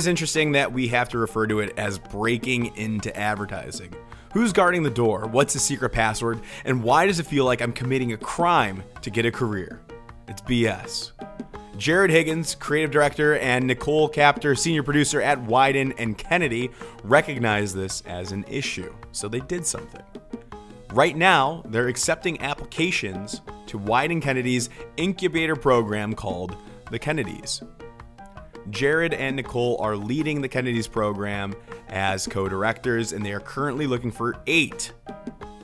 is interesting that we have to refer to it as breaking into advertising. Who's guarding the door? What's the secret password? And why does it feel like I'm committing a crime to get a career? It's BS. Jared Higgins, creative director, and Nicole Capter, senior producer at Wieden and Kennedy, recognized this as an issue, so they did something. Right now, they're accepting applications to Wieden Kennedy's incubator program called the Kennedys. Jared and Nicole are leading the Kennedys program as co directors, and they are currently looking for eight,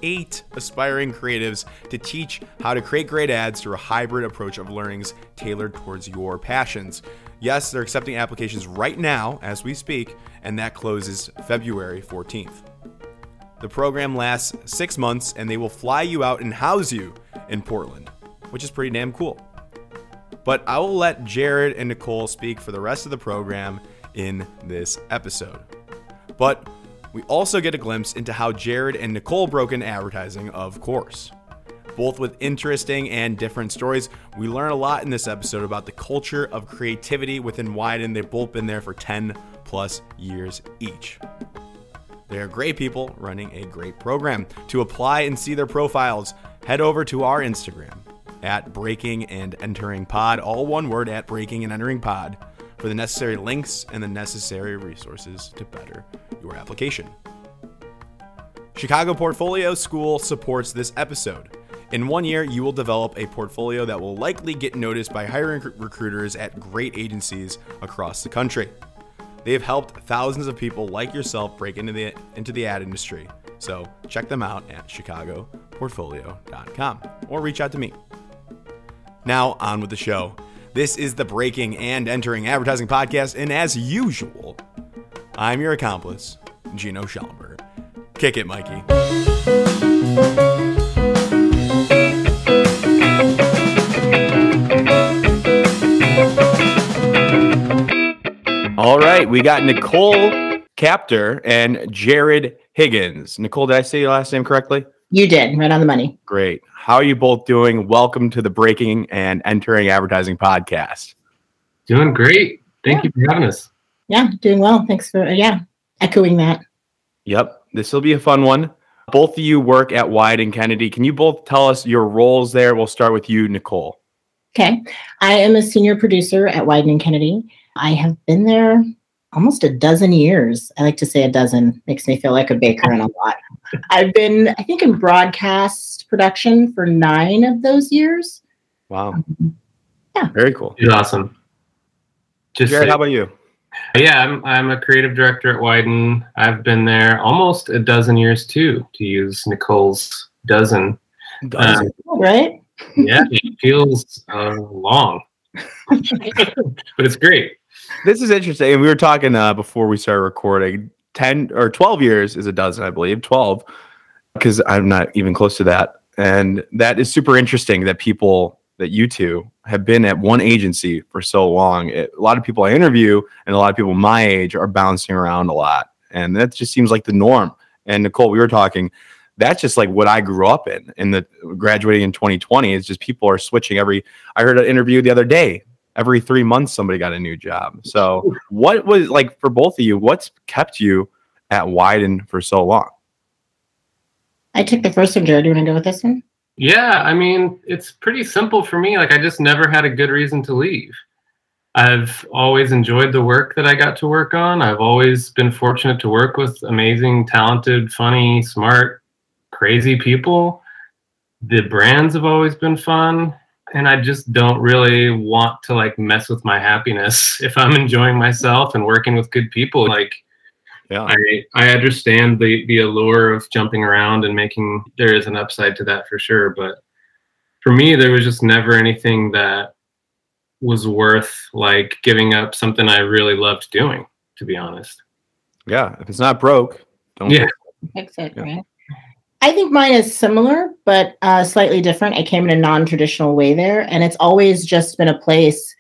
eight aspiring creatives to teach how to create great ads through a hybrid approach of learnings tailored towards your passions. Yes, they're accepting applications right now as we speak, and that closes February 14th. The program lasts six months, and they will fly you out and house you in Portland, which is pretty damn cool. But I will let Jared and Nicole speak for the rest of the program in this episode. But we also get a glimpse into how Jared and Nicole broke into advertising, of course. Both with interesting and different stories, we learn a lot in this episode about the culture of creativity within Wieden. They've both been there for 10 plus years each. They are great people running a great program. To apply and see their profiles, head over to our Instagram at Breaking and Entering Pod, all one word at Breaking and Entering Pod, for the necessary links and the necessary resources to better your application. Chicago Portfolio School supports this episode. In one year, you will develop a portfolio that will likely get noticed by hiring recruiters at great agencies across the country. They have helped thousands of people like yourself break into the into the ad industry. So check them out at chicagoportfolio.com or reach out to me. Now, on with the show. This is the Breaking and Entering Advertising Podcast, and as usual, I'm your accomplice, Gino Schellenberger. Kick it, Mikey. All right, we got Nicole Capter and Jared Higgins. Nicole, did I say your last name correctly? You did, right on the money. Great. How are you both doing? Welcome to the Breaking and Entering Advertising podcast. Doing great. Thank yeah. you for having us. Yeah, doing well. Thanks for, uh, yeah, echoing that. Yep. This will be a fun one. Both of you work at Wieden Kennedy. Can you both tell us your roles there? We'll start with you, Nicole. Okay. I am a senior producer at Wieden and Kennedy. I have been there almost a dozen years. I like to say a dozen, makes me feel like a baker in a lot. I've been, I think, in broadcast production for nine of those years. Wow. Um, yeah. Very cool. It's awesome. Just Jared, say, how about you? Yeah, I'm, I'm a creative director at Wieden. I've been there almost a dozen years too, to use Nicole's dozen. dozen. Um, right? yeah, it feels uh, long, but it's great. This is interesting. And we were talking uh, before we started recording. Ten or twelve years is a dozen, I believe. Twelve, because I'm not even close to that. And that is super interesting that people that you two have been at one agency for so long. It, a lot of people I interview and a lot of people my age are bouncing around a lot, and that just seems like the norm. And Nicole, we were talking. That's just like what I grew up in. In the graduating in 2020, it's just people are switching every. I heard an interview the other day every three months somebody got a new job. So what was like for both of you, what's kept you at Wieden for so long? I took the first one, Jared. Do you want to go with this one? Yeah, I mean, it's pretty simple for me. Like I just never had a good reason to leave. I've always enjoyed the work that I got to work on. I've always been fortunate to work with amazing, talented, funny, smart, crazy people. The brands have always been fun and I just don't really want to like mess with my happiness if I'm enjoying myself and working with good people. Like, yeah, I I understand the the allure of jumping around and making there is an upside to that for sure, but for me there was just never anything that was worth like giving up something I really loved doing, to be honest. Yeah, if it's not broke, don't yeah. Fix it, yeah. right? I think mine is similar, but uh, slightly different. I came in a non-traditional way there, and it's always just been a place.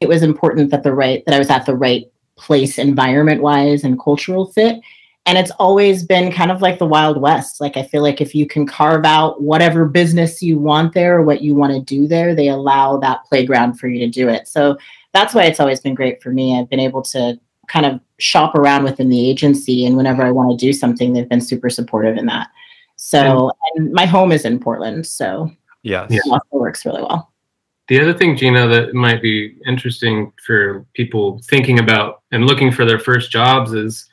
It was important that the right that I was at the right place, environment-wise and cultural fit. And it's always been kind of like the Wild West. Like I feel like if you can carve out whatever business you want there or what you want to do there, they allow that playground for you to do it. So that's why it's always been great for me. I've been able to kind of shop around within the agency. And whenever I want to do something, they've been super supportive in that. So, mm. and my home is in Portland, so Yes. it works really well. The other thing, Gino, that might be interesting for people thinking about and looking for their first jobs is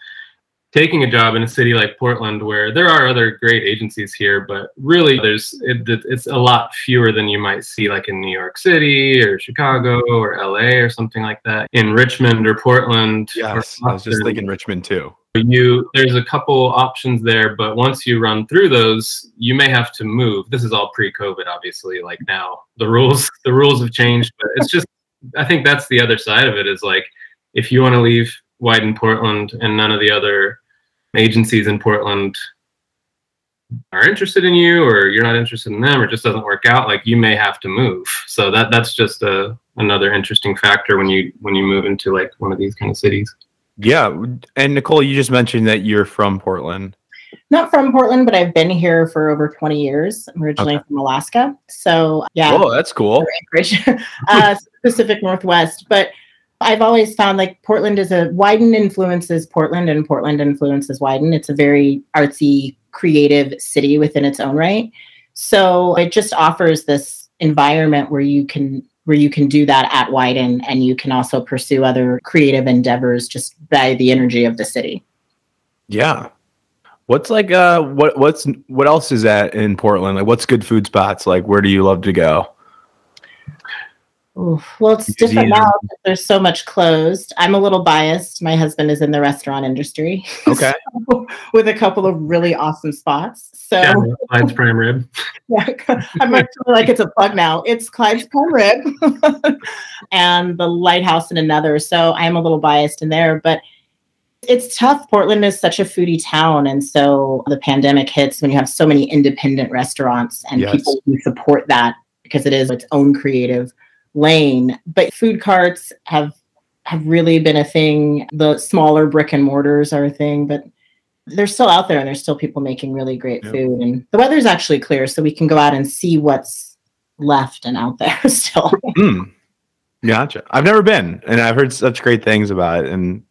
taking a job in a city like Portland, where there are other great agencies here, but really there's it, it's a lot fewer than you might see like in New York City or Chicago or LA or something like that. In Richmond or Portland, or Yes. I was just thinking Richmond too. You there's a couple options there but once you run through those you may have to move. This is all pre-covid obviously like now the rules the rules have changed but it's just i think that's the other side of it is like if you want to leave Wieden portland and none of the other agencies in portland are interested in you or you're not interested in them or just doesn't work out like you may have to move. So that that's just a another interesting factor when you when you move into like one of these kind of cities Yeah. And Nicole, you just mentioned that you're from Portland. Not from Portland, but I've been here for over 20 years. I'm originally from Alaska. So, yeah. Oh, that's cool. Uh, Pacific Northwest. But I've always found like Portland is a Wieden influences Portland and Portland influences Wieden. It's a very artsy, creative city within its own right. So it just offers this environment where you can where you can do that at Wieden and you can also pursue other creative endeavors just by the energy of the city. Yeah. What's like uh what what's what else is that in Portland? Like what's good food spots? Like where do you love to go? Oof. Well, it's different now. because There's so much closed. I'm a little biased. My husband is in the restaurant industry. Okay. with a couple of really awesome spots. So yeah, Clyde's prime rib yeah, I'm actually like it's a plug now. It's Clyde's Prime Rib and the Lighthouse in another. So I am a little biased in there, but it's tough. Portland is such a foodie town, and so the pandemic hits when you have so many independent restaurants and Yes. people who support that because it is its own creative lane. But food carts have have really been a thing. The smaller brick and mortars are a thing, but they're still out there and there's still people making really great Yep. food. And the weather's actually clear, so we can go out and see what's left and out there still. Mm. Gotcha. I've never been, and I've heard such great things about it, and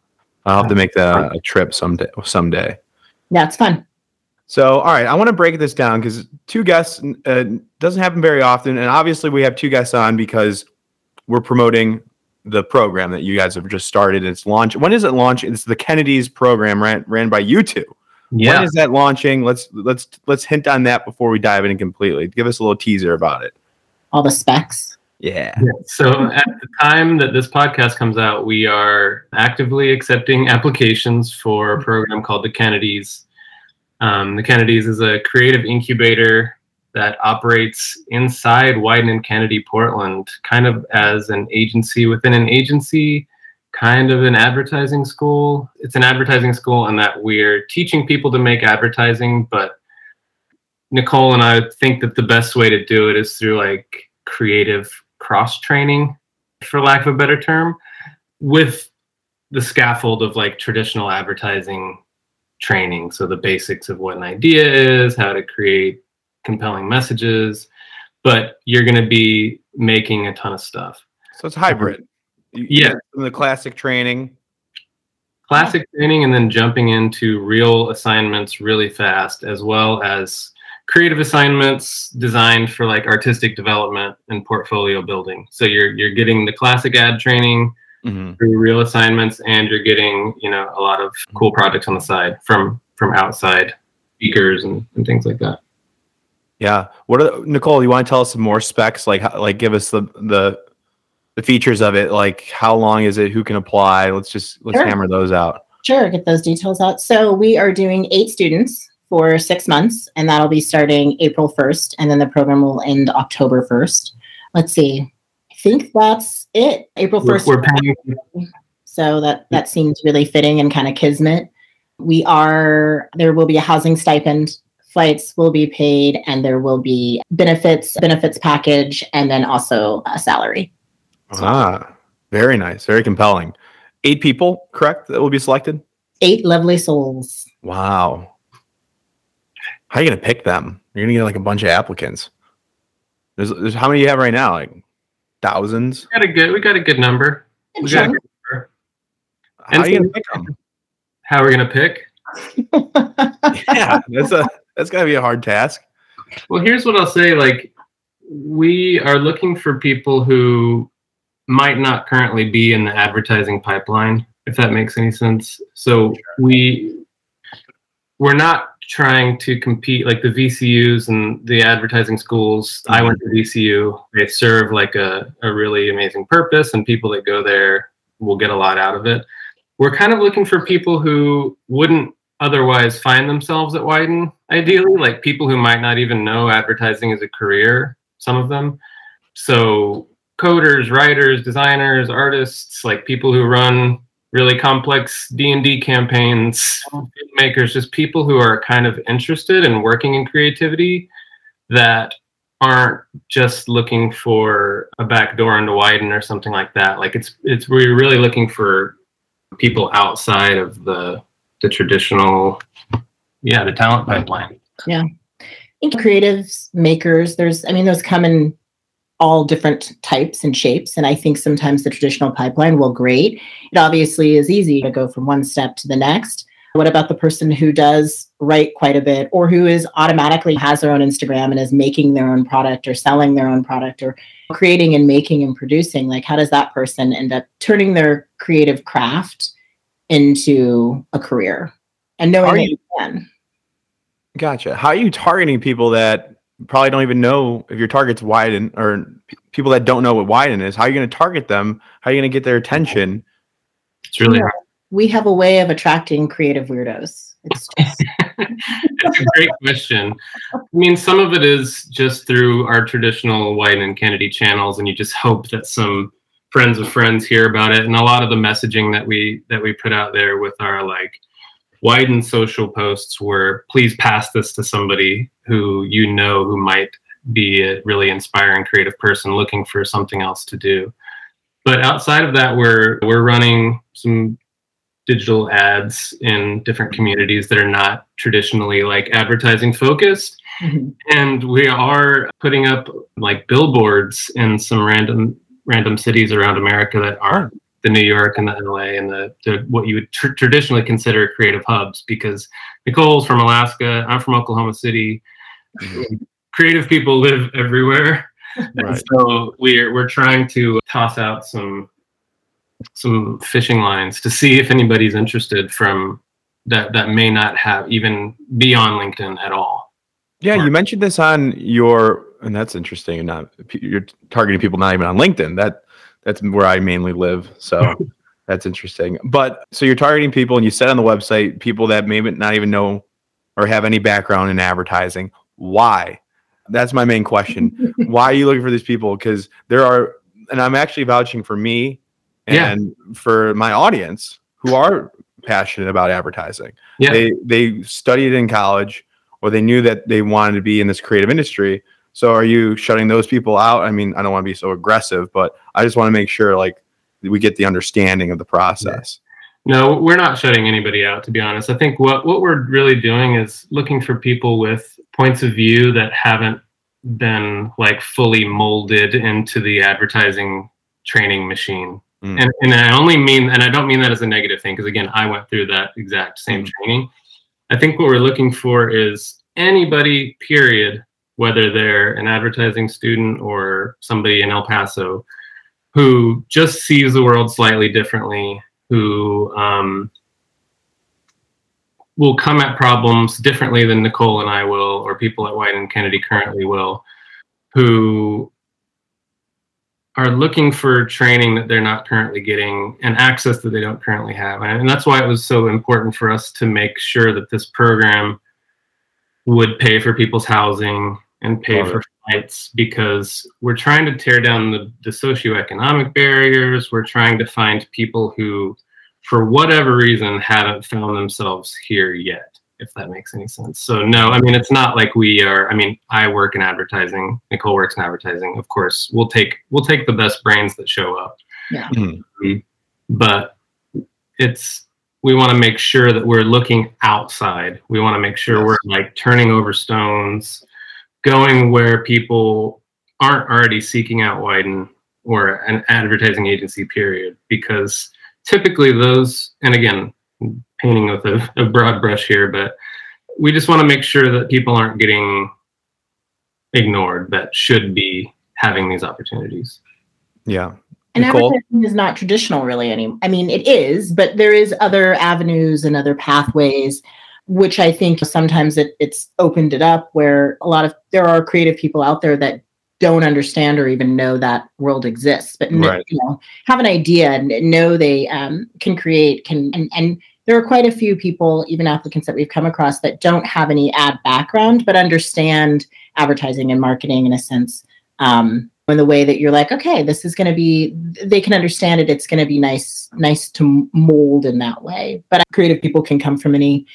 I'll have to make the, a trip someday. Someday. yeah, it's fun. So, all right, I want to break this down because two guests uh, doesn't happen very often, and obviously we have two guests on because we're promoting the program that you guys have just started. It's launch. When is it launch? It's the Kennedy's program ran ran by you two. yeah When is that launching? Let's let's let's hint on that before we dive in completely. Give us a little teaser about it. All the specs. Yeah. So at the time that this podcast comes out, we are actively accepting applications for a program called the Kennedys. Um, the Kennedys is a creative incubator that operates inside Wieden and Kennedy Portland, kind of as an agency within an agency, kind of an advertising school. It's an advertising school in that we're teaching people to make advertising, but Nicole and I think that the best way to do it is through like creative cross training, for lack of a better term, with the scaffold of like traditional advertising training. So the basics of what an idea is, how to create compelling messages, but you're going to be making a ton of stuff. So it's hybrid. You- Yeah. The classic training. classic training and then jumping into real assignments really fast as well as creative assignments designed for like artistic development and portfolio building so you're you're getting the classic ad training Mhm. through real assignments and you're getting you know a lot of cool projects on the side from from outside speakers and, and things like that Yeah. What are the, Nicole? You want to tell us some more specs? Like, how, like, give us the the the features of it. Like, how long is it? Who can apply? Let's just let's Sure. hammer those out. Sure, get those details out. So we are doing eight students for six months, and that'll be starting April 1st, and then the program will end October 1st. Let's see. I think that's it. April we're, 1st. we're paying So that that seems really fitting and kind of kismet. We are there will be a housing stipend, flights will be paid, and there will be benefits, benefits package, and then also a salary. Ah, very nice, very compelling. Eight people, correct? That will be selected. Eight lovely souls. Wow. How are you gonna pick them? You're gonna get like a bunch of applicants. There's, there's how many you have right now? Like thousands. we got a good we got a good number Good we got a good number. How are you gonna pick them? How are we gonna pick? yeah, that's a that's gotta be a hard task. Well, here's what I'll say. Like, we are looking for people who might not currently be in the advertising pipeline, if that makes any sense. So we we're not trying to compete like the VCUs and the advertising schools. I mm-hmm. went to VCU. They serve like a, a really amazing purpose, and people that go there will get a lot out of it. We're kind of looking for people who wouldn't otherwise find themselves at Wieden, ideally, like people who might not even know advertising as a career, some of them. So coders, writers, designers, artists, like people who run really complex D&D campaigns, makers, just people who are kind of interested in working in creativity that aren't just looking for a back door into Wieden or something like that. Like it's it's we're really looking for people outside of the the traditional yeah, the talent pipeline. Yeah. I think creatives, makers, there's I mean those come in all different types and shapes. And I think sometimes the traditional pipeline will great. It obviously is easy to go from one step to the next. What about the person who does write quite a bit or who is automatically has their own Instagram and is making their own product or selling their own product or creating and making and producing? Like, how does that person end up turning their creative craft into a career and knowing Are that you- you can? Gotcha. How are you targeting people that probably don't even know if your target's Wieden or people that don't know what Wieden is? How are you going to target them? How are you going to get their attention? It's really Yeah. We have a way of attracting creative weirdos. It's just, it's a great question. I mean, some of it is just through our traditional Wieden and Kennedy channels, and you just hope that some friends of friends hear about it. And a lot of the messaging that we that we put out there with our like widened social posts were please pass this to somebody who you know who might be a really inspiring creative person looking for something else to do. But outside of that, we're we're running some digital ads in different communities that are not traditionally like advertising focused Mhm. and we are putting up like billboards in some random random cities around america that aren't the new york and the la and the, the what you would tr- traditionally consider creative hubs because nicole's from alaska i'm from oklahoma city mm-hmm. creative people live everywhere Right. so we're we're trying to toss out some some fishing lines to see if anybody's interested from that that may not have even be on LinkedIn at all. Yeah, you mentioned this on your, and that's interesting. And not you're targeting people not even on LinkedIn. That that's where I mainly live. So that's interesting. But so you're targeting people, and you said on the website people that maybe not even know or have any background in advertising. Why? That's my main question. Why are you looking for these people? Because there are, and I'm actually vouching for me Yeah. and for my audience who are passionate about advertising. Yeah. They they studied in college or they knew that they wanted to be in this creative industry. So are you shutting those people out? I mean, I don't want to be so aggressive, but I just want to make sure like we get the understanding of the process. No, we're not shutting anybody out to be honest. I think what what we're really doing is looking for people with points of view that haven't been like fully molded into the advertising training machine. Mm. And and I only mean and I don't mean that as a negative thing because again, I went through that exact same Mm. training. I think what we're looking for is anybody period whether they're an advertising student or somebody in El Paso who just sees the world slightly differently, who um, will come at problems differently than Nicole and I will, or people at Wieden and Kennedy currently will, who are looking for training that they're not currently getting and access that they don't currently have. And, and that's why it was so important for us to make sure that this program would pay for people's housing and pay Love for flights because we're trying to tear down the, the socioeconomic barriers. We're trying to find people who, for whatever reason, haven't found themselves here yet, if that makes any sense. So, no, I mean, it's not like we are. I mean, I work in advertising, Nicole works in advertising. Of course, we'll take we'll take the best brains that show up. Yeah. Mhm. But it's we want to make sure that we're looking outside. We want to make sure Yes. we're like turning over stones, going where people aren't already seeking out Wieden or an advertising agency, period. Because typically those, and again, painting with a, a broad brush here, but we just want to make sure that people aren't getting ignored that should be having these opportunities. Yeah. And Nicole? advertising is not traditional really anymore. I mean, it is, but there is other avenues and other pathways, which I think sometimes it, it's opened it up where a lot of there are creative people out there that don't understand or even know that world exists, but Right. you know have an idea and know they um, can create can and, and there are quite a few people, even applicants that we've come across that don't have any ad background, but understand advertising and marketing in a sense. Um, in the way that you're like, okay, this is going to be, they can understand it. It's going to be nice, nice to mold in that way. But creative people can come from any,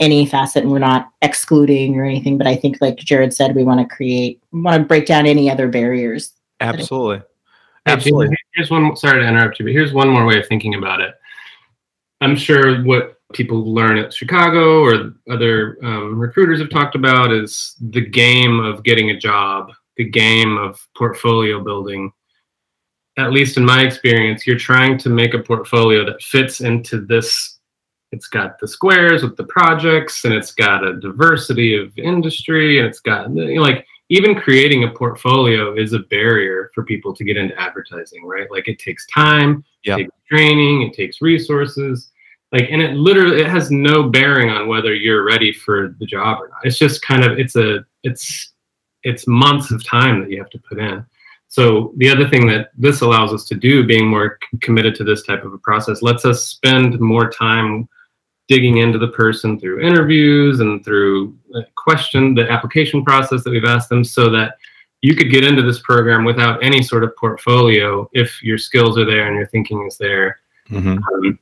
any facet, and we're not excluding or anything. But I think, like Jared said, we want to create, want to break down any other barriers. Absolutely. Absolutely. Here's one. Sorry to interrupt you, but here's one more way of thinking about it. I'm sure what people learn at Chicago or other um, recruiters have talked about is the game of getting a job, the game of portfolio building. At least in my experience, you're trying to make a portfolio that fits into this. It's got the squares with the projects, and it's got a diversity of industry, and it's got you know, like even creating a portfolio is a barrier for people to get into advertising, right? Like it takes time, Yeah. it takes training, it takes resources. Like, and it literally it has no bearing on whether you're ready for the job or not. It's just kind of it's a it's it's months of time that you have to put in. So the other thing that this allows us to do, being more committed to this type of a process, lets us spend more time digging into the person through interviews and through uh, question the application process that we've asked them so that you could get into this program without any sort of portfolio if your skills are there and your thinking is there Mhm. um,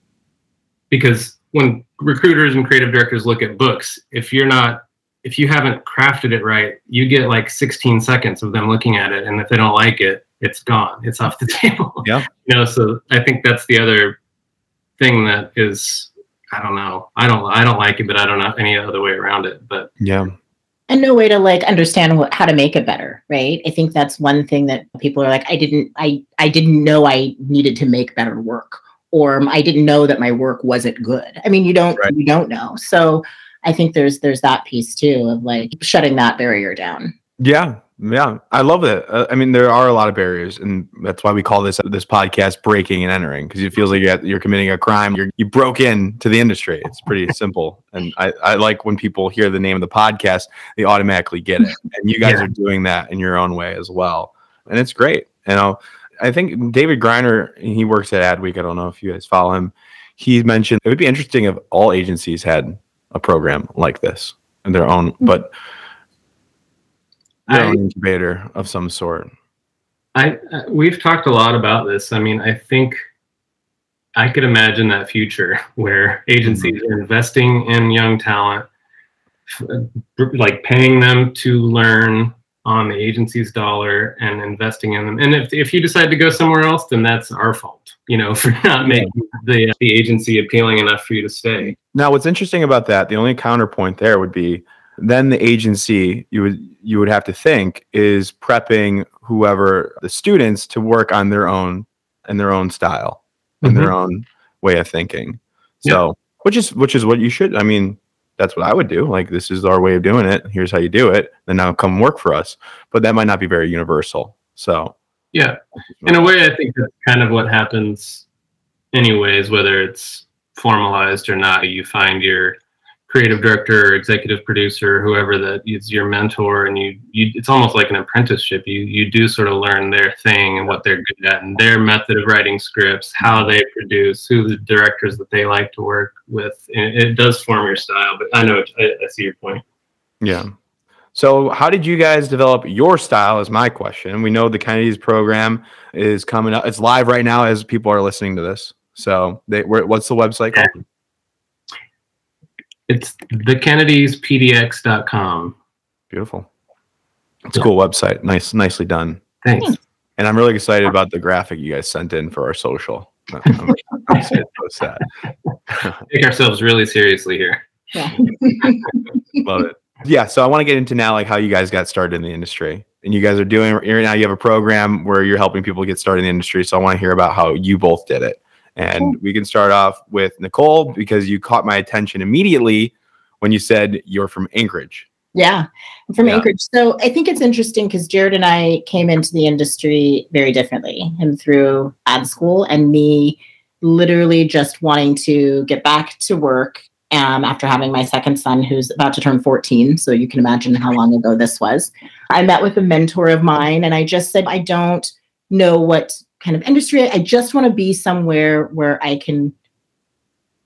because when recruiters and creative directors look at books if you're not if you haven't crafted it right you get like 16 seconds of them looking at it and if they don't like it it's gone it's off the table Yeah. you know so i think that's the other thing that is i don't know. I don't i don't like it but i don't know any other way around it but Yeah. and no way to like understand what, how to make it better right? I think that's one thing that people are like i didn't i i didn't know i needed to make better work or i didn't know that my work wasn't good. I mean you don't Right. you don't know. So i think there's there's that piece too of like shutting that barrier down. Yeah, yeah, I love it. Uh, I mean, there are a lot of barriers, and that's why we call this this podcast "Breaking and Entering" because it feels like you're, you're committing a crime. You're, you broke into the industry. It's pretty simple, and I, I like when people hear the name of the podcast, they automatically get it. And you guys Yeah. are doing that in your own way as well, and it's great. You know, I think David Griner, he works at Adweek. I don't know if you guys follow him. He mentioned it would be interesting if all agencies had a program like this in their own, but their I- own incubator of some sort. I uh, we've talked a lot about this. I mean, I think I could imagine that future where agencies are investing in young talent, like paying them to learn on the agency's dollar and investing in them. And if if you decide to go somewhere else, then that's our fault, you know, for not making the the agency appealing enough for you to stay. Now, what's interesting about that, the only counterpoint there would be then the agency you would you would have to think is prepping whoever the students to work on their own and their own style and their mm-hmm. own way of thinking. So, which is which is what you should. I mean, that's what I would do. Like, this is our way of doing it. Here's how you do it. Then now come work for us. But that might not be very universal. So, Yeah. in a way i think that's kind of what happens anyways whether it's formalized or not you find your creative director or executive producer whoever that is your mentor and you, you it's almost like an apprenticeship you you do sort of learn their thing and what they're good at and their method of writing scripts how they produce who the directors that they like to work with and it does form your style but i know I, I see your point Yeah. So, how did you guys develop your style? Is my question. We know the Kennedy's program is coming up. It's live right now as people are listening to this. So, they, what's the website called? It's the kennedyspdx.com Beautiful. It's a cool website. Nice, nicely done. thanks And I'm really excited about the graphic you guys sent in for our social. I'm, I'm excited to post that. take ourselves really seriously here yeah Love it. Yeah. So I want to get into now like how you guys got started in the industry. And you guys are doing right now you have a program where you're helping people get started in the industry. So I want to hear about how you both did it And we can start off with Nicole because you caught my attention immediately when you said you're from Anchorage. Yeah, I'm from Yeah. Anchorage. So I think it's interesting because Jared and I came into the industry very differently. Him through ad school, and me literally just wanting to get back to work um, after having my second son, who's about to turn 14. So you can imagine how long ago this was. I met with a mentor of mine, and I just said, I don't know what kind of industry. I just want to be somewhere where I can.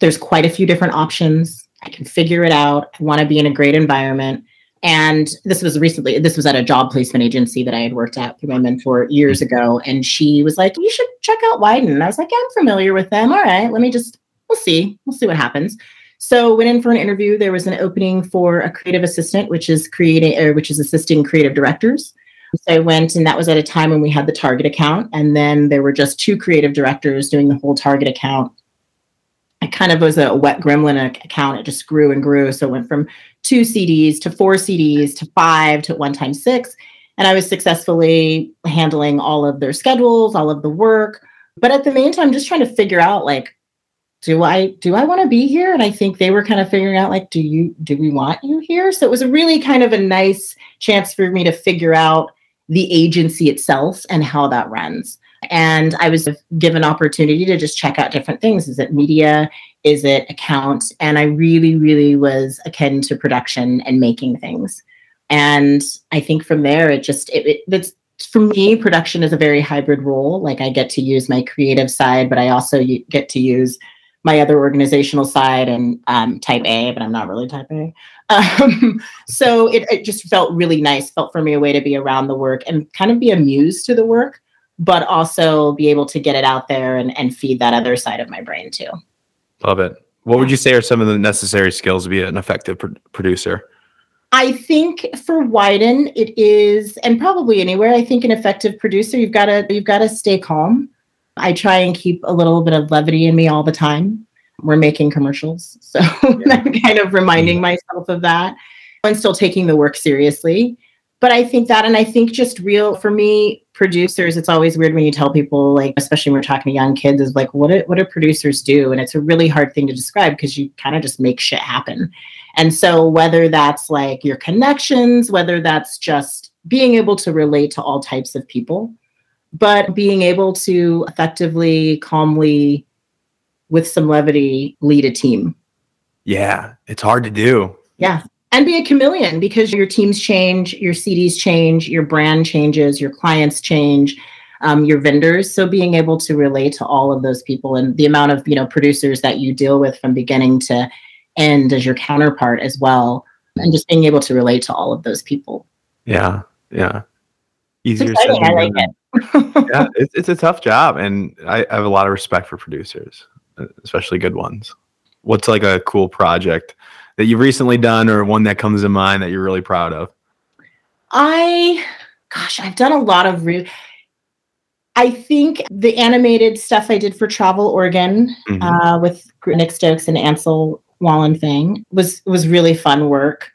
There's quite a few different options. I can figure it out. I want to be in a great environment. And this was recently, this was at a job placement agency that I had worked at through my mentor years mm-hmm. ago. And she was like, You should check out Wieden. And I was like, yeah, I'm familiar with them. All right, let me just, we'll see. We'll see what happens. So went in for an interview. There was an opening for a creative assistant, which is creating or which is assisting creative directors. So I went and that was at a time when we had the Target account. And then there were just two creative directors doing the whole Target account. It kind of was a wet gremlin account. It just grew and grew. So it went from two CDs to four CDs to five to one time six. And I was successfully handling all of their schedules, all of the work. But at the meantime, just trying to figure out like, do I do I want to be here? And I think they were kind of figuring out like, do you do we want you here? So it was a really kind of a nice chance for me to figure out the agency itself and how that runs. And I was given opportunity to just check out different things. Is it media? Is it accounts? And I really, really was akin to production and making things. And I think from there, it just it, it it's for me, production is a very hybrid role. Like I get to use my creative side, but I also get to use my other organizational side and um, type A, but I'm not really type A. Um, so it, it just felt really nice, felt for me a way to be around the work and kind of be amused to the work, but also be able to get it out there and, and feed that other side of my brain too. Love it. What would you say are some of the necessary skills to be an effective pro- producer? I think for Wieden, it is, and probably anywhere. I think an effective producer, you've got to you've got to stay calm. I try and keep a little bit of levity in me all the time. We're making commercials, so I'm kind of reminding myself of that, and still taking the work seriously. But I think that, and I think just real for me, producers. It's always weird when you tell people, like, especially when we're talking to young kids, is like, what do, what do producers do? And it's a really hard thing to describe because you kind of just make shit happen. And so, whether that's like your connections, whether that's just being able to relate to all types of people, but being able to effectively, calmly, with some levity, lead a team. Yeah, it's hard to do. Yeah. And be a chameleon because your teams change, your CDs change, your brand changes, your clients change, um, your vendors. So being able to relate to all of those people and the amount of you know producers that you deal with from beginning to end as your counterpart as well, and just being able to relate to all of those people. Yeah, yeah. It's Easier said than like done. it. yeah, it's, it's a tough job, and I, I have a lot of respect for producers, especially good ones. What's like a cool project that you've recently done, or one that comes to mind that you're really proud of? I, gosh, I've done a lot of. I think the animated stuff I did for Travel Oregon Mhm. uh, with Nick Stokes and Ansel Wallenfang was was really fun work.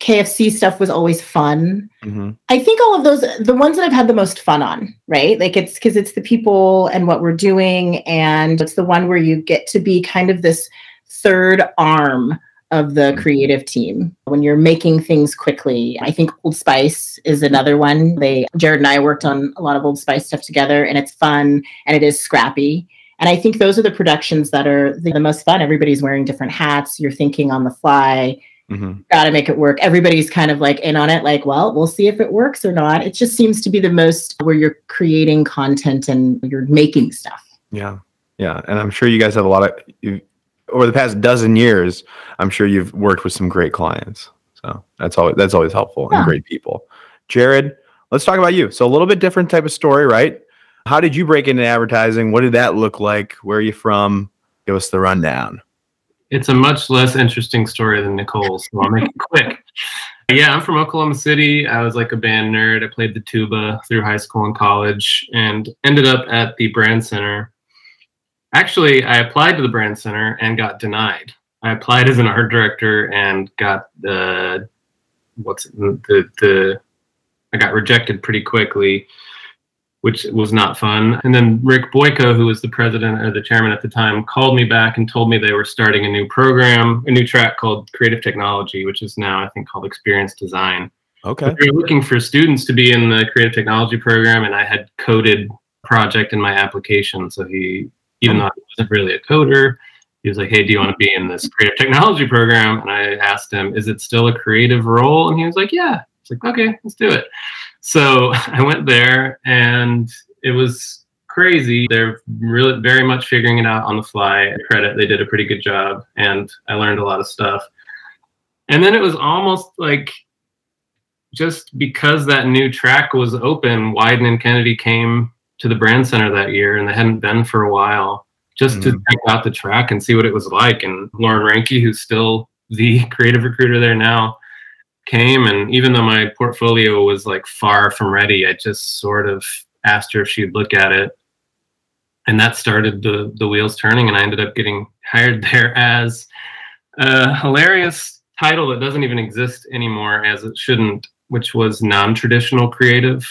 KFC stuff was always fun. Mhm. I think all of those, the ones that I've had the most fun on, right? Like it's because it's the people and what we're doing, and it's the one where you get to be kind of this third arm of the Mhm. creative team when you're making things quickly. I think Old Spice is another one. They Jared and I worked on a lot of Old Spice stuff together, and it's fun and it is scrappy. And I think those are the productions that are the, the most fun. Everybody's wearing different hats. You're thinking on the fly Mhm. got to make it work. Everybody's kind of like in on it, like, well, we'll see if it works or not. It just seems to be the most where you're creating content and you're making stuff. Yeah, yeah, and I'm sure you guys have a lot of over the past dozen years. I'm sure you've worked with some great clients, so that's always that's always helpful Yeah. and great people. Jared, let's talk about you. So a little bit different type of story, right? How did you break into advertising? What did that look like? Where are you from? Give us the rundown. It's a much less interesting story than Nicole's, so I'll make it quick. Yeah, I'm from Oklahoma City. I was like a band nerd. I played the tuba through high school and college and ended up at the Brand Center. Actually, I applied to the Brand Center and got denied. I applied as an art director and got the what's it, the the I got rejected pretty quickly which was not fun. And then Rick Boyko, who was the president or the chairman at the time, called me back and told me they were starting a new program, a new track called Creative Technology, which is now I think called Experience Design. Okay. They were looking for students to be in the creative technology program, and I had coded project in my application. So he, even though I wasn't really a coder, he was like, "Hey, do you want to be in this creative technology program?" And I asked him, "Is it still a creative role?" And he was like, "Yeah." It's like, "Okay, let's do it." So I went there, and it was crazy. They're really very much figuring it out on the fly. Credit, they did a pretty good job, and I learned a lot of stuff. And then it was almost like just because that new track was open, Wieden and Kennedy came to the brand center that year and they hadn't been for a while just to Mhm. check out the track and see what it was like. And Lauren Ranke, who's still the creative recruiter there now, came and even though my portfolio was like far from ready, I just sort of asked her if she'd look at it. And that started the the wheels turning and I ended up getting hired there as a hilarious title that doesn't even exist anymore as it shouldn't, which was non-traditional creative.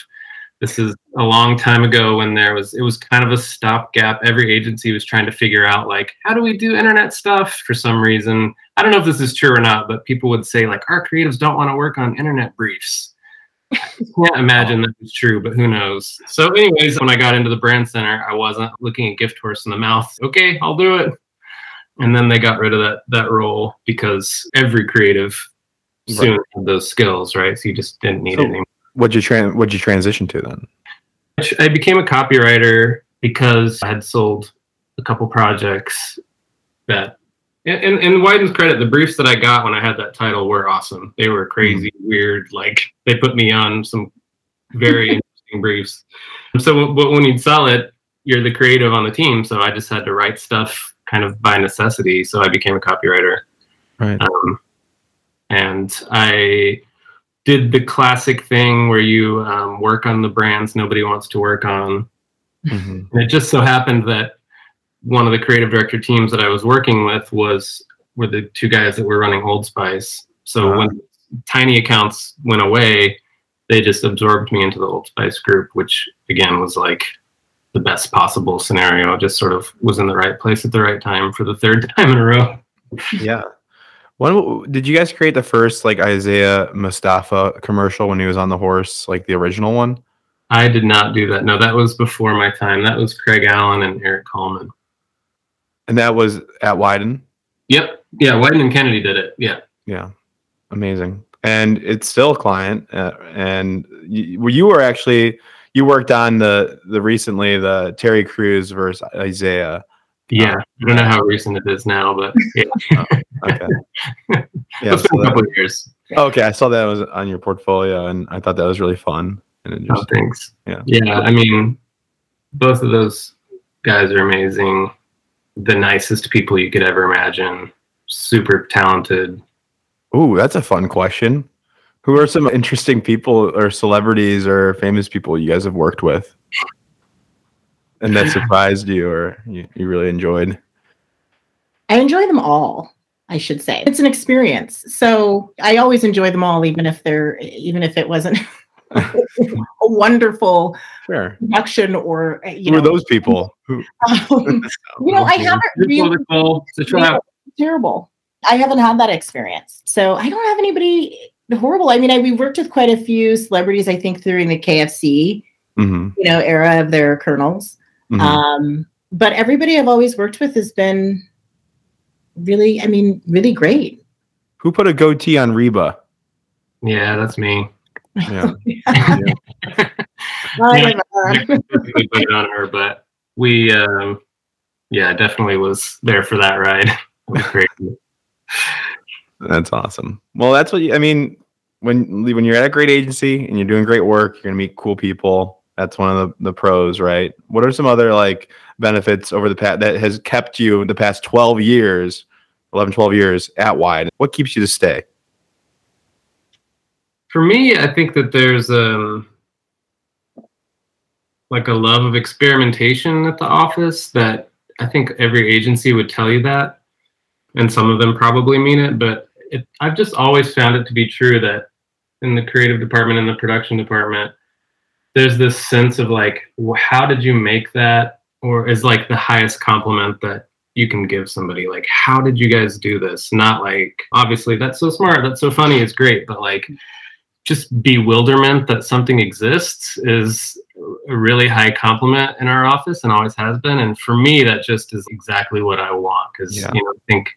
This is a long time ago when there was it was kind of a stopgap. Every agency was trying to figure out like how do we do internet stuff for some reason. I don't know if this is true or not, but people would say like our creatives don't want to work on internet briefs. I can't imagine that is true, but who knows? So, anyways, when I got into the brand center, I wasn't looking a gift horse in the mouth. Okay, I'll do it. And then they got rid of that that role because every creative soon had those skills, right? So you just didn't need So- it anymore. What'd you tran what'd you transition to then? I became a copywriter because I had sold a couple projects that, and, and, and Wieden's credit, the briefs that I got when I had that title were awesome. They were crazy, weird. Like they put me on some very interesting briefs. So, but when you sell it, you're the creative on the team. So I just had to write stuff kind of by necessity. So I became a copywriter. Right. Um, and I did the classic thing where you um, work on the brands nobody wants to work on. Mhm. And it just so happened that one of the creative director teams that I was working with was were the two guys that were running Old Spice. So Ah. when tiny accounts went away, they just absorbed me into the Old Spice group, which again was like the best possible scenario. Just sort of was in the right place at the right time for the third time in a row. Yeah. When did you guys create the first like Isaiah Mustafa commercial when he was on the horse, like the original one? I did not do that. No, that was before my time. That was Craig Allen and Eric Kallman. And that was at Wieden. Yep. Yeah, Wieden and Kennedy did it. Yeah. Yeah, amazing. And it's still a client. Uh, and you, you were actually you worked on the the recently the Terry Crews versus Isaiah. Yeah. I don't know how recent it is now, but yeah. Okay. Yeah. it's been so a couple that- of years. okay, I saw that was on your portfolio, and I thought that was really fun. And it Oh, thanks. Yeah. Yeah. I mean, both of those guys are amazing. The nicest people you could ever imagine. Super talented. ooh, that's a fun question. Who are some interesting people or celebrities or famous people you guys have worked with? And that surprised you or you, you really enjoyed? I enjoy them all, I should say. It's an experience. So I always enjoy them all, even if they're even if it wasn't a wonderful Sure. production or uh, you Who are those people? Who, um, you know, I haven't It's really political. It's a trap. terrible. I haven't had that experience. So I don't have anybody horrible. I mean, I, we worked with quite a few celebrities, I think, during the KFC, Mhm, you know, era of their colonels. mhm. Um, but everybody I've always worked with has been really, I mean, really great. Who put a goatee on Reba? Yeah, that's me. Yeah. I Yeah. love that. we put it on her, but we, um, yeah, definitely was there for that ride. Crazy. That's awesome. Well, that's what you, I mean. When when you're at a great agency and you're doing great work, you're gonna meet cool people. That's one of the, the pros, right? What are some other like benefits over the past that has kept you the past 12 years, 11, 12 years at Wide? What keeps you to stay? For me, I think that there's um, like a love of experimentation at the office that I think every agency would tell you that, and some of them probably mean it. But it, I've just always found it to be true that in the creative department and the production department, there's this sense of like, how did you make that? Or is like the highest compliment that you can give somebody. Like, how did you guys do this? Not like, obviously, that's so smart, that's so funny, it's great, but like, just bewilderment that something exists is a really high compliment in our office and always has been. And for me, that just is exactly what I want because Yeah. you know, I think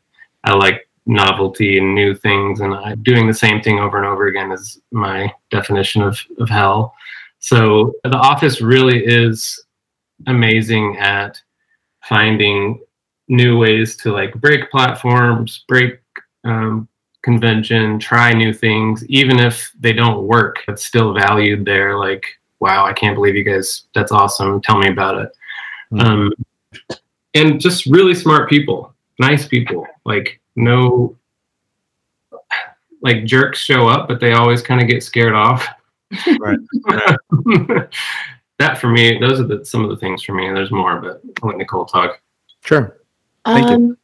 I like novelty and new things, and I, doing the same thing over and over again is my definition of of hell. So the office really is amazing at finding new ways to like break platforms, break um, convention, try new things, even if they don't work. It's still valued there. Like, wow, I can't believe you guys. That's awesome. Tell me about it. Hmm. Um, and just really smart people, nice people. Like no, like jerks show up, but they always kind of get scared off. Right. that for me, those are the, some of the things for me. And there's more, but I'll let Nicole talk. Sure. Thank you. Um,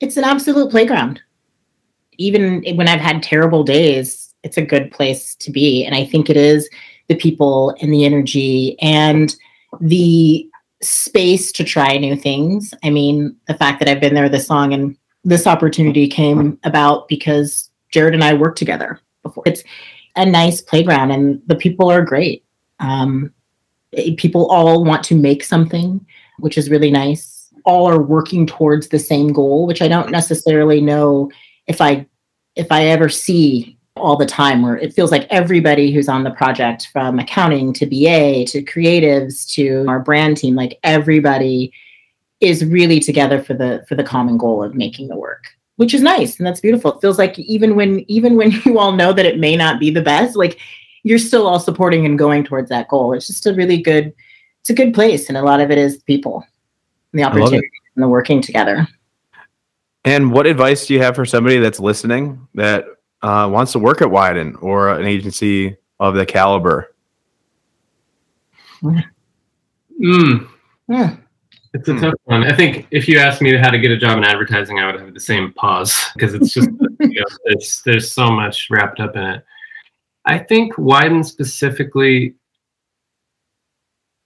it's an absolute playground. Even when I've had terrible days, it's a good place to be. And I think it is the people and the energy and the space to try new things. I mean, the fact that I've been there this long and this opportunity came about because Jared and I worked together before. It's a nice playground and the people are great. Um, eh, people all want to make something, which is really nice. All are working towards the same goal, which I don't necessarily know if I if I ever see all the time where it feels like everybody who's on the project from accounting to BA to creatives to our brand team like everybody is really together for the for the common goal of making the work which is nice and that's beautiful. It feels like even when even when you all know that it may not be the best like you're still all supporting and going towards that goal. It's just a really good it's a good place and a lot of it is people and the opportunity and the working together. And what advice do you have for somebody that's listening that uh, wants to work at Wieden or an agency of the caliber? Mm, Hmm. It's a Hmm. tough one. I think if you asked me how to get a job in advertising, I would have the same pause because it's just you know, it's there's so much wrapped up in it. I think Wieden specifically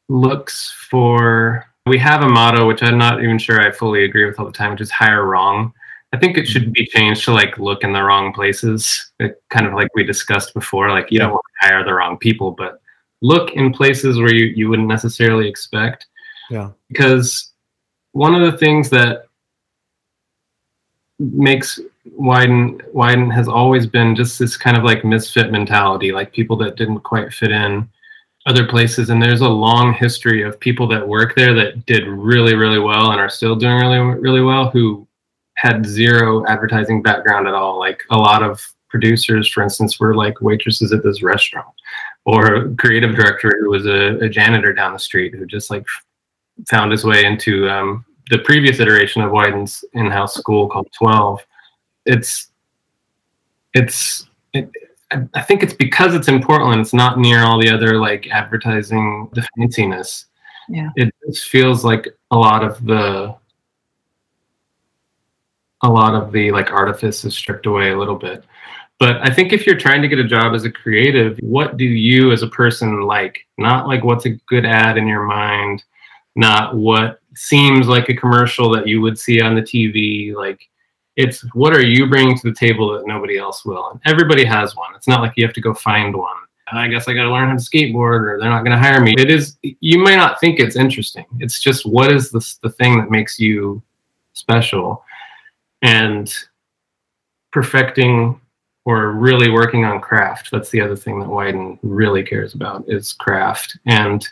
looks for. We have a motto which I'm not even sure I fully agree with all the time, which is hire wrong. I think it should be changed to like look in the wrong places, It, kind of like we discussed before. Like you Yeah. don't want to hire the wrong people, but look in places where you, you wouldn't necessarily expect Yeah. because one of the things that makes Wieden Wieden has always been just this kind of like misfit mentality, like people that didn't quite fit in other places. And there's a long history of people that work there that did really, really well and are still doing really, really well who had zero advertising background at all. Like a lot of producers, for instance, were like waitresses at this restaurant, or creative director who was a, a janitor down the street who just like found his way into um, the previous iteration of Wieden's in-house school called 12. It's it's it, I- I think it's because it's in Portland. It's not near all the other like advertising the fanciness. Yeah. It just feels like a lot of the a lot of the like artifice is stripped away a little bit. But I think if you're trying to get a job as a creative, what do you as a person like? Not like what's a good ad in your mind, not what seems like a commercial that you would see on the TV. Like it's what are you bringing to the table that nobody else will? And everybody has one. It's not like you have to go find one. I guess I got to learn how to skateboard or they're not going to hire me. It is, you may not think it's interesting. It's just what is this, the thing that makes you special and perfecting or really working on craft. That's the other thing that Wieden really cares about is craft. And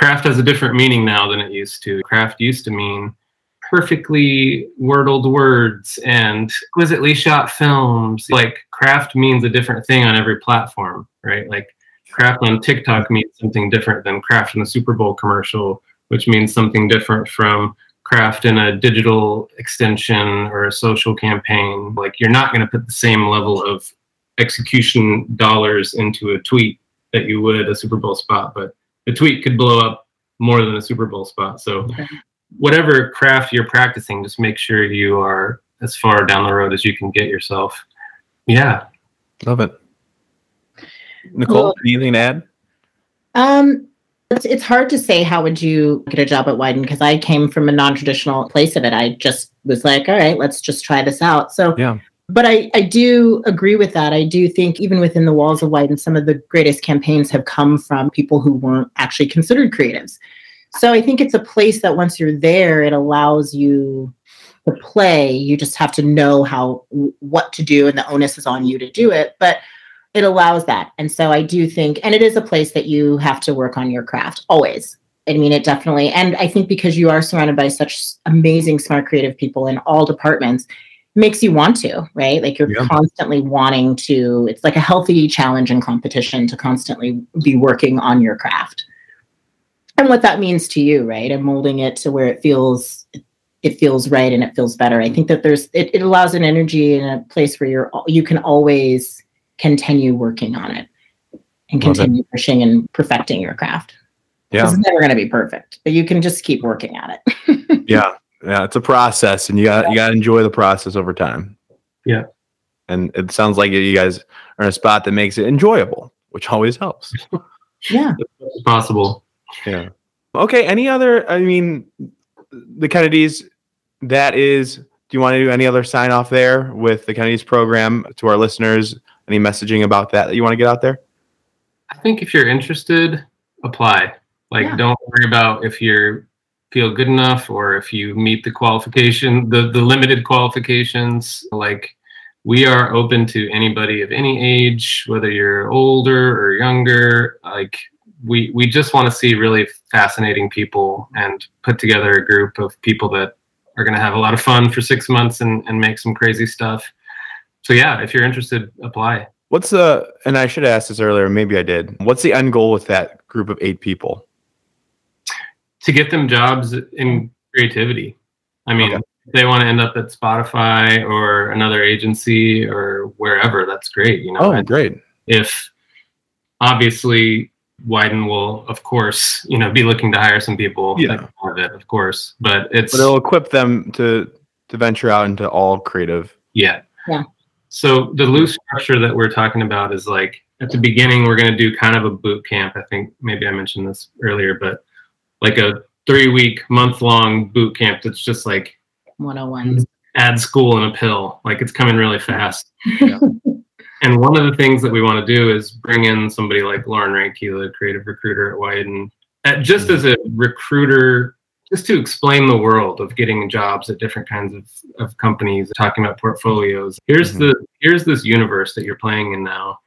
craft has a different meaning now than it used to. Craft used to mean perfectly wordled words and exquisitely shot films. Like craft means a different thing on every platform, right? Like craft on TikTok means something different than craft in the Super Bowl commercial, which means something different from craft in a digital extension or a social campaign. Like you're not going to put the same level of execution dollars into a tweet that you would a Super Bowl spot, but the tweet could blow up more than a Super Bowl spot. So Okay. whatever craft you're practicing, just make sure you are as far down the road as you can get yourself. Yeah. Love it. Nicole, Well- anything to add? Um, It's, it's hard to say how would you get a job at Wieden because I came from a non-traditional place of it. I just was like, all right, let's just try this out. So Yeah. But I, I do agree with that. I do think even within the walls of Wieden, and some of the greatest campaigns have come from people who weren't actually considered creatives. So I think it's a place that once you're there, it allows you to play. You just have to know how what to do, and the onus is on you to do it. But it allows that. And so I do think, and it is a place that you have to work on your craft always. I mean, it definitely, and I think because you are surrounded by such amazing, smart, creative people in all departments, makes you want to, right? Like you're Yeah. constantly wanting to, it's like a healthy challenge and competition to constantly be working on your craft. And what that means to you, right? And molding it to where it feels it feels right and it feels better. I think that there's it, it allows an energy in a place where you're you can always continue working on it and Love it. continue pushing and perfecting your craft. Yeah. It's never going to be perfect, but you can just keep working at it. Yeah. Yeah. It's a process and you got you gotta enjoy the process over time. Yeah. And it sounds like you guys are in a spot that makes it enjoyable, which always helps. yeah. It's possible. Yeah. Okay. Any other? I mean, the Kennedys. That is. Do you want to do any other sign off there with the Kennedys program to our listeners? Any messaging about that that you want to get out there? I think if you're interested, apply. Like, Yeah. don't worry about if you feel good enough or if you meet the qualification, the the limited qualifications. Like, we are open to anybody of any age, whether you're older or younger. Like, we we just want to see really fascinating people and put together a group of people that are going to have a lot of fun for six months and and make some crazy stuff. So yeah, if you're interested, apply. What's the? And I should have asked this earlier. Maybe I did. What's the end goal with that group of eight people? To get them jobs in creativity. I mean, Okay. they want to end up at Spotify or another agency or wherever, that's great. You know, Oh, And great. if obviously Wieden will, of course, you know, be looking to hire some people. Yeah. Of it, of course. But it's But it'll equip them to to venture out into all creative. Yeah. Yeah. So the loose structure that we're talking about is like at the beginning we're going to do kind of a boot camp. I think maybe I mentioned this earlier, but like a three week, month long boot camp that's just like 101. ad school in a pill. Like it's coming really fast. Yeah. and one of the things that we want to do is bring in somebody like Lauren Ranke, the creative recruiter at Wieden, at, just as a recruiter, just to explain the world of getting jobs at different kinds of, of companies, talking about portfolios. Here's Mhm. the here's this universe that you're playing in now.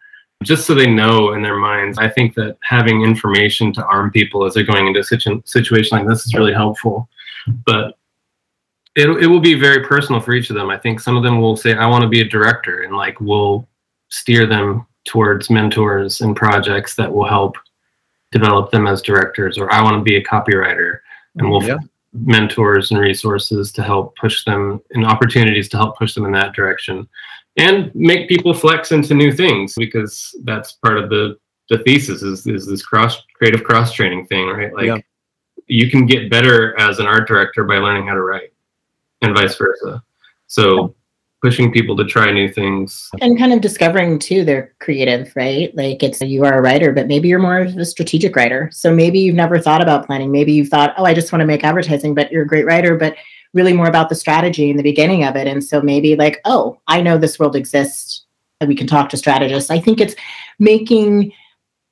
Just so they know in their minds, I think that having information to arm people as they're going into a situ- situation like this is really helpful. But it, it will be very personal for each of them. I think some of them will say, I want to be a director, and like we'll steer them towards mentors and projects that will help develop them as directors, or I want to be a copywriter, and we'll Yeah. mentors and resources to help push them and opportunities to help push them in that direction and make people flex into new things because that's part of the the thesis is, is this cross creative cross training thing right? Like Yeah. you can get better as an art director by learning how to write and vice versa. So pushing people to try new things. And kind of discovering too they're creative right? Like it's you are a writer but maybe you're more of a strategic writer. So maybe you've never thought about planning. Maybe you've thought oh i just want to make advertising but you're a great writer but really more about the strategy in the beginning of it. And so maybe like oh i know this world exists and we can talk to strategists. I think it's making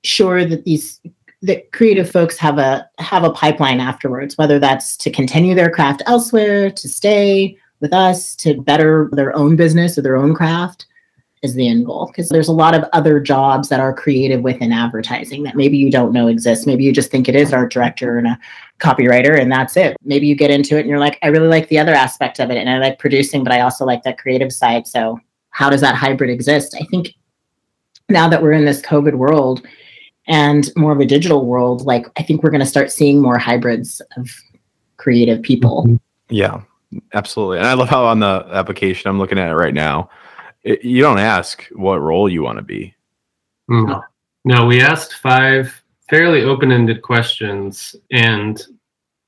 sure that these that creative folks have a have a pipeline afterwards whether that's to continue their craft elsewhere to stay with us to better their own business or their own craft is the end goal. Because there's a lot of other jobs that are creative within advertising that maybe you don't know exist. Maybe you just think it is art director and a copywriter and that's it. Maybe you get into it and you're like i really like the other aspect of it and i like producing but i also like that creative side. So how does that hybrid exist? I think now that we're in this covid world and more of a digital world like i think we're going to start seeing more hybrids of creative people. Mm-hmm. Yeah, absolutely. And I love how on the application I'm looking at it right now, it, you don't ask what role you want to be. no no we asked five fairly open-ended questions and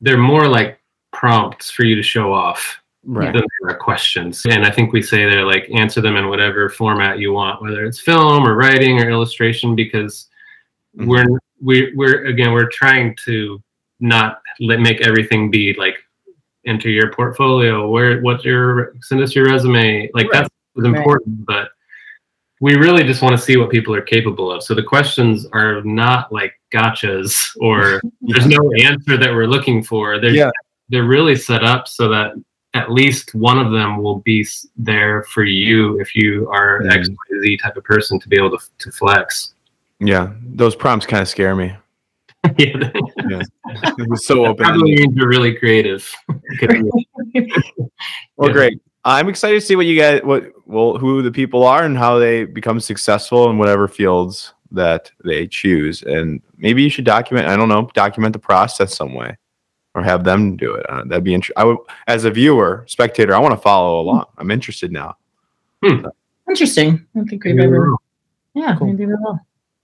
they're more like prompts for you to show off Right. than they are questions. And I think we say they're like answer them in whatever format you want, whether it's film or writing or illustration, because Mhm. we're we we're again we're trying to not let make everything be like enter your portfolio where what's your send us your resume like Right. that's important but we really just want to see what people are capable of so the questions are not like gotchas or there's no answer that we're looking for they're Yeah. they're really set up so that at least one of them will be there for you if you are Mhm. X, Y, Z type of person to be able to, to flex. Yeah, those prompts kind of scare me. yeah, It was so open. probably means you're really creative. Well, Yeah. great. I'm excited to see what you guys, what, well, who the people are and how they become successful in whatever fields that they choose. And maybe you should document. I don't know, document the process some way, or have them do it. Uh, that'd be interesting. I would, as a viewer, spectator, I want to follow along. I'm interested now. Interesting. I don't think we've ever. Yeah, Cool. maybe we will.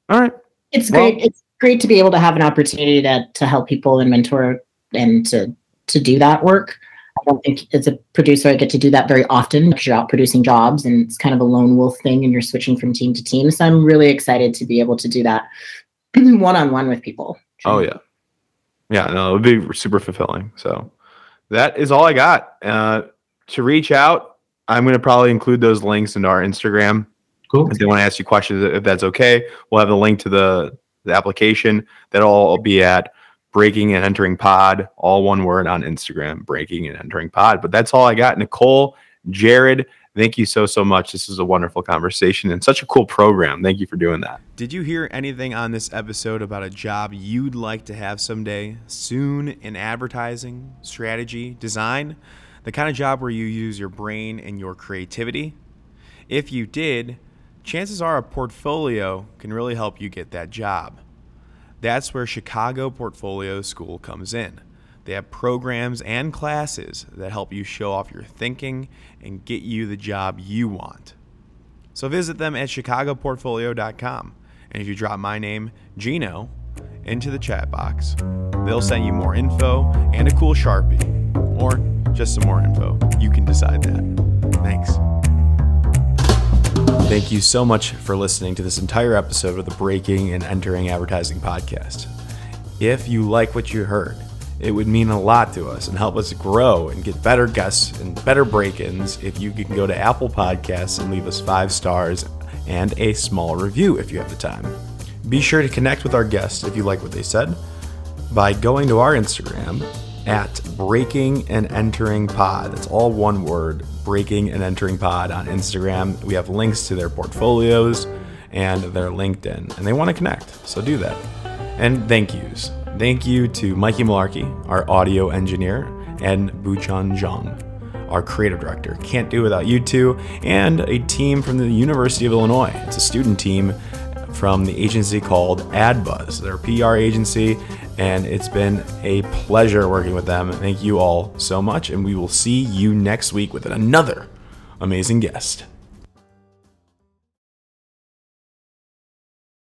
All right. It's Well- great. It's great to be able to have an opportunity to to help people and mentor and to to do that work. I don't think as a producer I get to do that very often because you're out producing jobs and it's kind of a lone wolf thing and you're switching from team to team. So I'm really excited to be able to do that one on one with people. Oh yeah, yeah. No, it would be super fulfilling. So that is all I got. Uh, to reach out, I'm going to probably include those links into our Instagram. Cool. If they want to ask you questions, if that's okay, we'll have the link to the the application. That'll all be at breaking and entering pod, all one word on Instagram, breaking and entering pod. But that's all I got. Nicole, Jared, thank you so so much. This is a wonderful conversation and such a cool program. Thank you for doing that. Did you hear anything on this episode about a job you'd like to have someday, soon in advertising, strategy, design? The kind of job where you use your brain and your creativity? If you did, chances are a portfolio can really help you get that job. That's where Chicago Portfolio School comes in. They have programs and classes that help you show off your thinking and get you the job you want. So visit them at chicagoportfolio.com. And if you drop my name, Gino, into the chat box, they'll send you more info and a cool Sharpie. Or just some more info. You can decide that. Thanks. Thank you so much for listening to this entire episode of the Breaking and Entering Advertising podcast. If you like what you heard, it would mean a lot to us and help us grow and get better guests and better break ins if you can go to Apple Podcasts and leave us five stars and a small review if you have the time. Be sure to connect with our guests if you like what they said by going to our Instagram at breaking and entering pod. That's all one word breaking and entering pod on Instagram. We have links to their portfolios and their LinkedIn, and they want to connect. So do that. And thank yous. Thank you to Mikey Malarkey, our audio engineer, and Buchan Zhang, our creative director. Can't do without you two, and a team from the University of Illinois. It's a student team from the agency called AdBuzz. They're a PR agency, and it's been a pleasure working with them. Thank you all so much, and we will see you next week with another amazing guest.